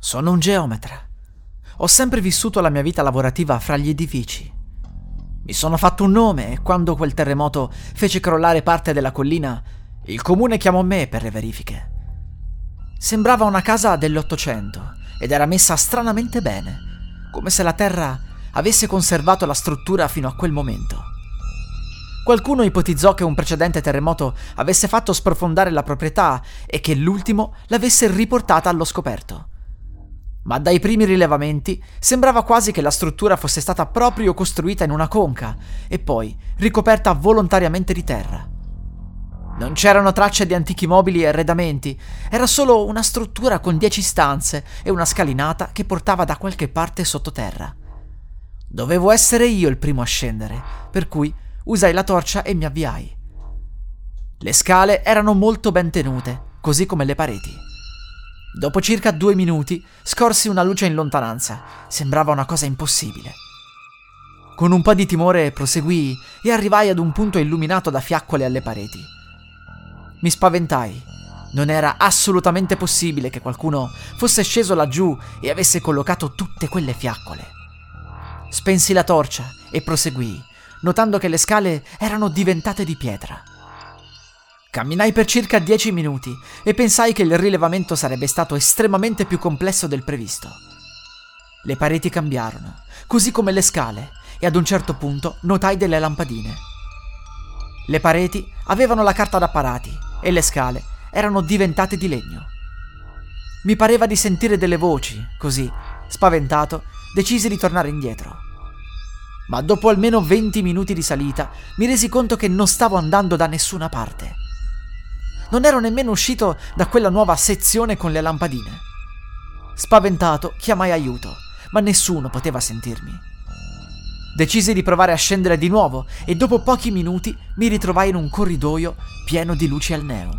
Sono un geometra. Ho sempre vissuto la mia vita lavorativa fra gli edifici. Mi sono fatto un nome e quando quel terremoto fece crollare parte della collina, il comune chiamò me per le verifiche. Sembrava una casa dell'Ottocento ed era messa stranamente bene, come se la terra avesse conservato la struttura fino a quel momento. Qualcuno ipotizzò che un precedente terremoto avesse fatto sprofondare la proprietà e che l'ultimo l'avesse riportata allo scoperto ma dai primi rilevamenti sembrava quasi che la struttura fosse stata proprio costruita in una conca e poi ricoperta volontariamente di terra. Non c'erano tracce di antichi mobili e arredamenti, era solo una struttura con dieci stanze e una scalinata che portava da qualche parte sottoterra. Dovevo essere io il primo a scendere, per cui usai la torcia e mi avviai. Le scale erano molto ben tenute, così come le pareti. Dopo circa due minuti scorsi una luce in lontananza. Sembrava una cosa impossibile. Con un po' di timore proseguii e arrivai ad un punto illuminato da fiaccole alle pareti. Mi spaventai. Non era assolutamente possibile che qualcuno fosse sceso laggiù e avesse collocato tutte quelle fiaccole. Spensi la torcia e proseguii, notando che le scale erano diventate di pietra. Camminai per circa dieci minuti e pensai che il rilevamento sarebbe stato estremamente più complesso del previsto. Le pareti cambiarono, così come le scale, e ad un certo punto notai delle lampadine. Le pareti avevano la carta da parati e le scale erano diventate di legno. Mi pareva di sentire delle voci, così, spaventato, decisi di tornare indietro. Ma dopo almeno 20 minuti di salita mi resi conto che non stavo andando da nessuna parte. Non ero nemmeno uscito da quella nuova sezione con le lampadine. Spaventato, chiamai aiuto, ma nessuno poteva sentirmi. Decisi di provare a scendere di nuovo e dopo pochi minuti mi ritrovai in un corridoio pieno di luci al neon.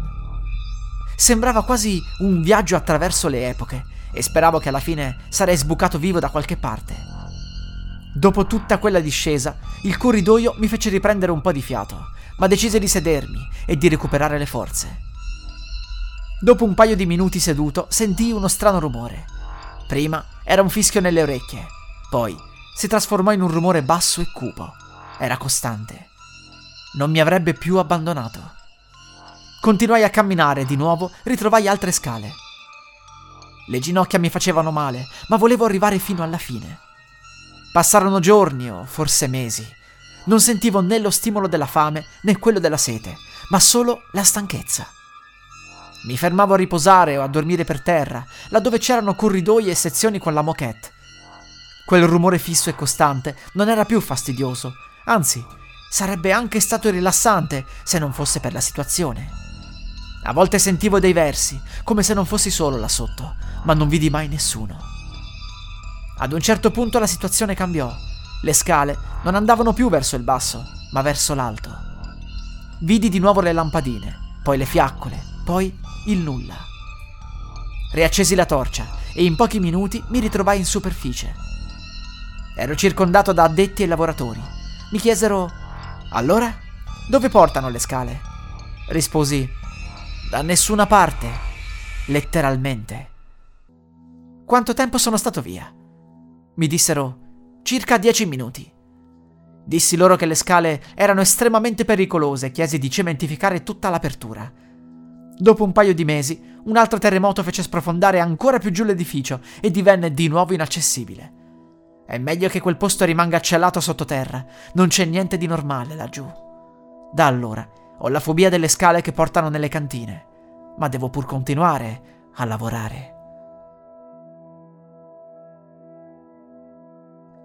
Sembrava quasi un viaggio attraverso le epoche e speravo che alla fine sarei sbucato vivo da qualche parte. Dopo tutta quella discesa, il corridoio mi fece riprendere un po' di fiato ma decise di sedermi e di recuperare le forze. Dopo un paio di minuti seduto sentii uno strano rumore. Prima era un fischio nelle orecchie, poi si trasformò in un rumore basso e cupo. Era costante. Non mi avrebbe più abbandonato. Continuai a camminare e di nuovo ritrovai altre scale. Le ginocchia mi facevano male, ma volevo arrivare fino alla fine. Passarono giorni o forse mesi non sentivo né lo stimolo della fame né quello della sete, ma solo la stanchezza. Mi fermavo a riposare o a dormire per terra, laddove c'erano corridoi e sezioni con la moquette. Quel rumore fisso e costante non era più fastidioso, anzi, sarebbe anche stato rilassante se non fosse per la situazione. A volte sentivo dei versi, come se non fossi solo là sotto, ma non vidi mai nessuno. Ad un certo punto la situazione cambiò. Le scale non andavano più verso il basso, ma verso l'alto. Vidi di nuovo le lampadine, poi le fiaccole, poi il nulla. Riaccesi la torcia e in pochi minuti mi ritrovai in superficie. Ero circondato da addetti e lavoratori. Mi chiesero: Allora? Dove portano le scale? Risposi: Da nessuna parte. Letteralmente. Quanto tempo sono stato via? Mi dissero: circa dieci minuti. Dissi loro che le scale erano estremamente pericolose e chiesi di cementificare tutta l'apertura. Dopo un paio di mesi, un altro terremoto fece sprofondare ancora più giù l'edificio e divenne di nuovo inaccessibile. È meglio che quel posto rimanga cellato sottoterra, non c'è niente di normale laggiù. Da allora ho la fobia delle scale che portano nelle cantine, ma devo pur continuare a lavorare.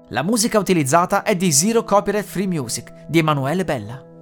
La musica utilizzata è di Zero Copyright Free Music di Emanuele Bella.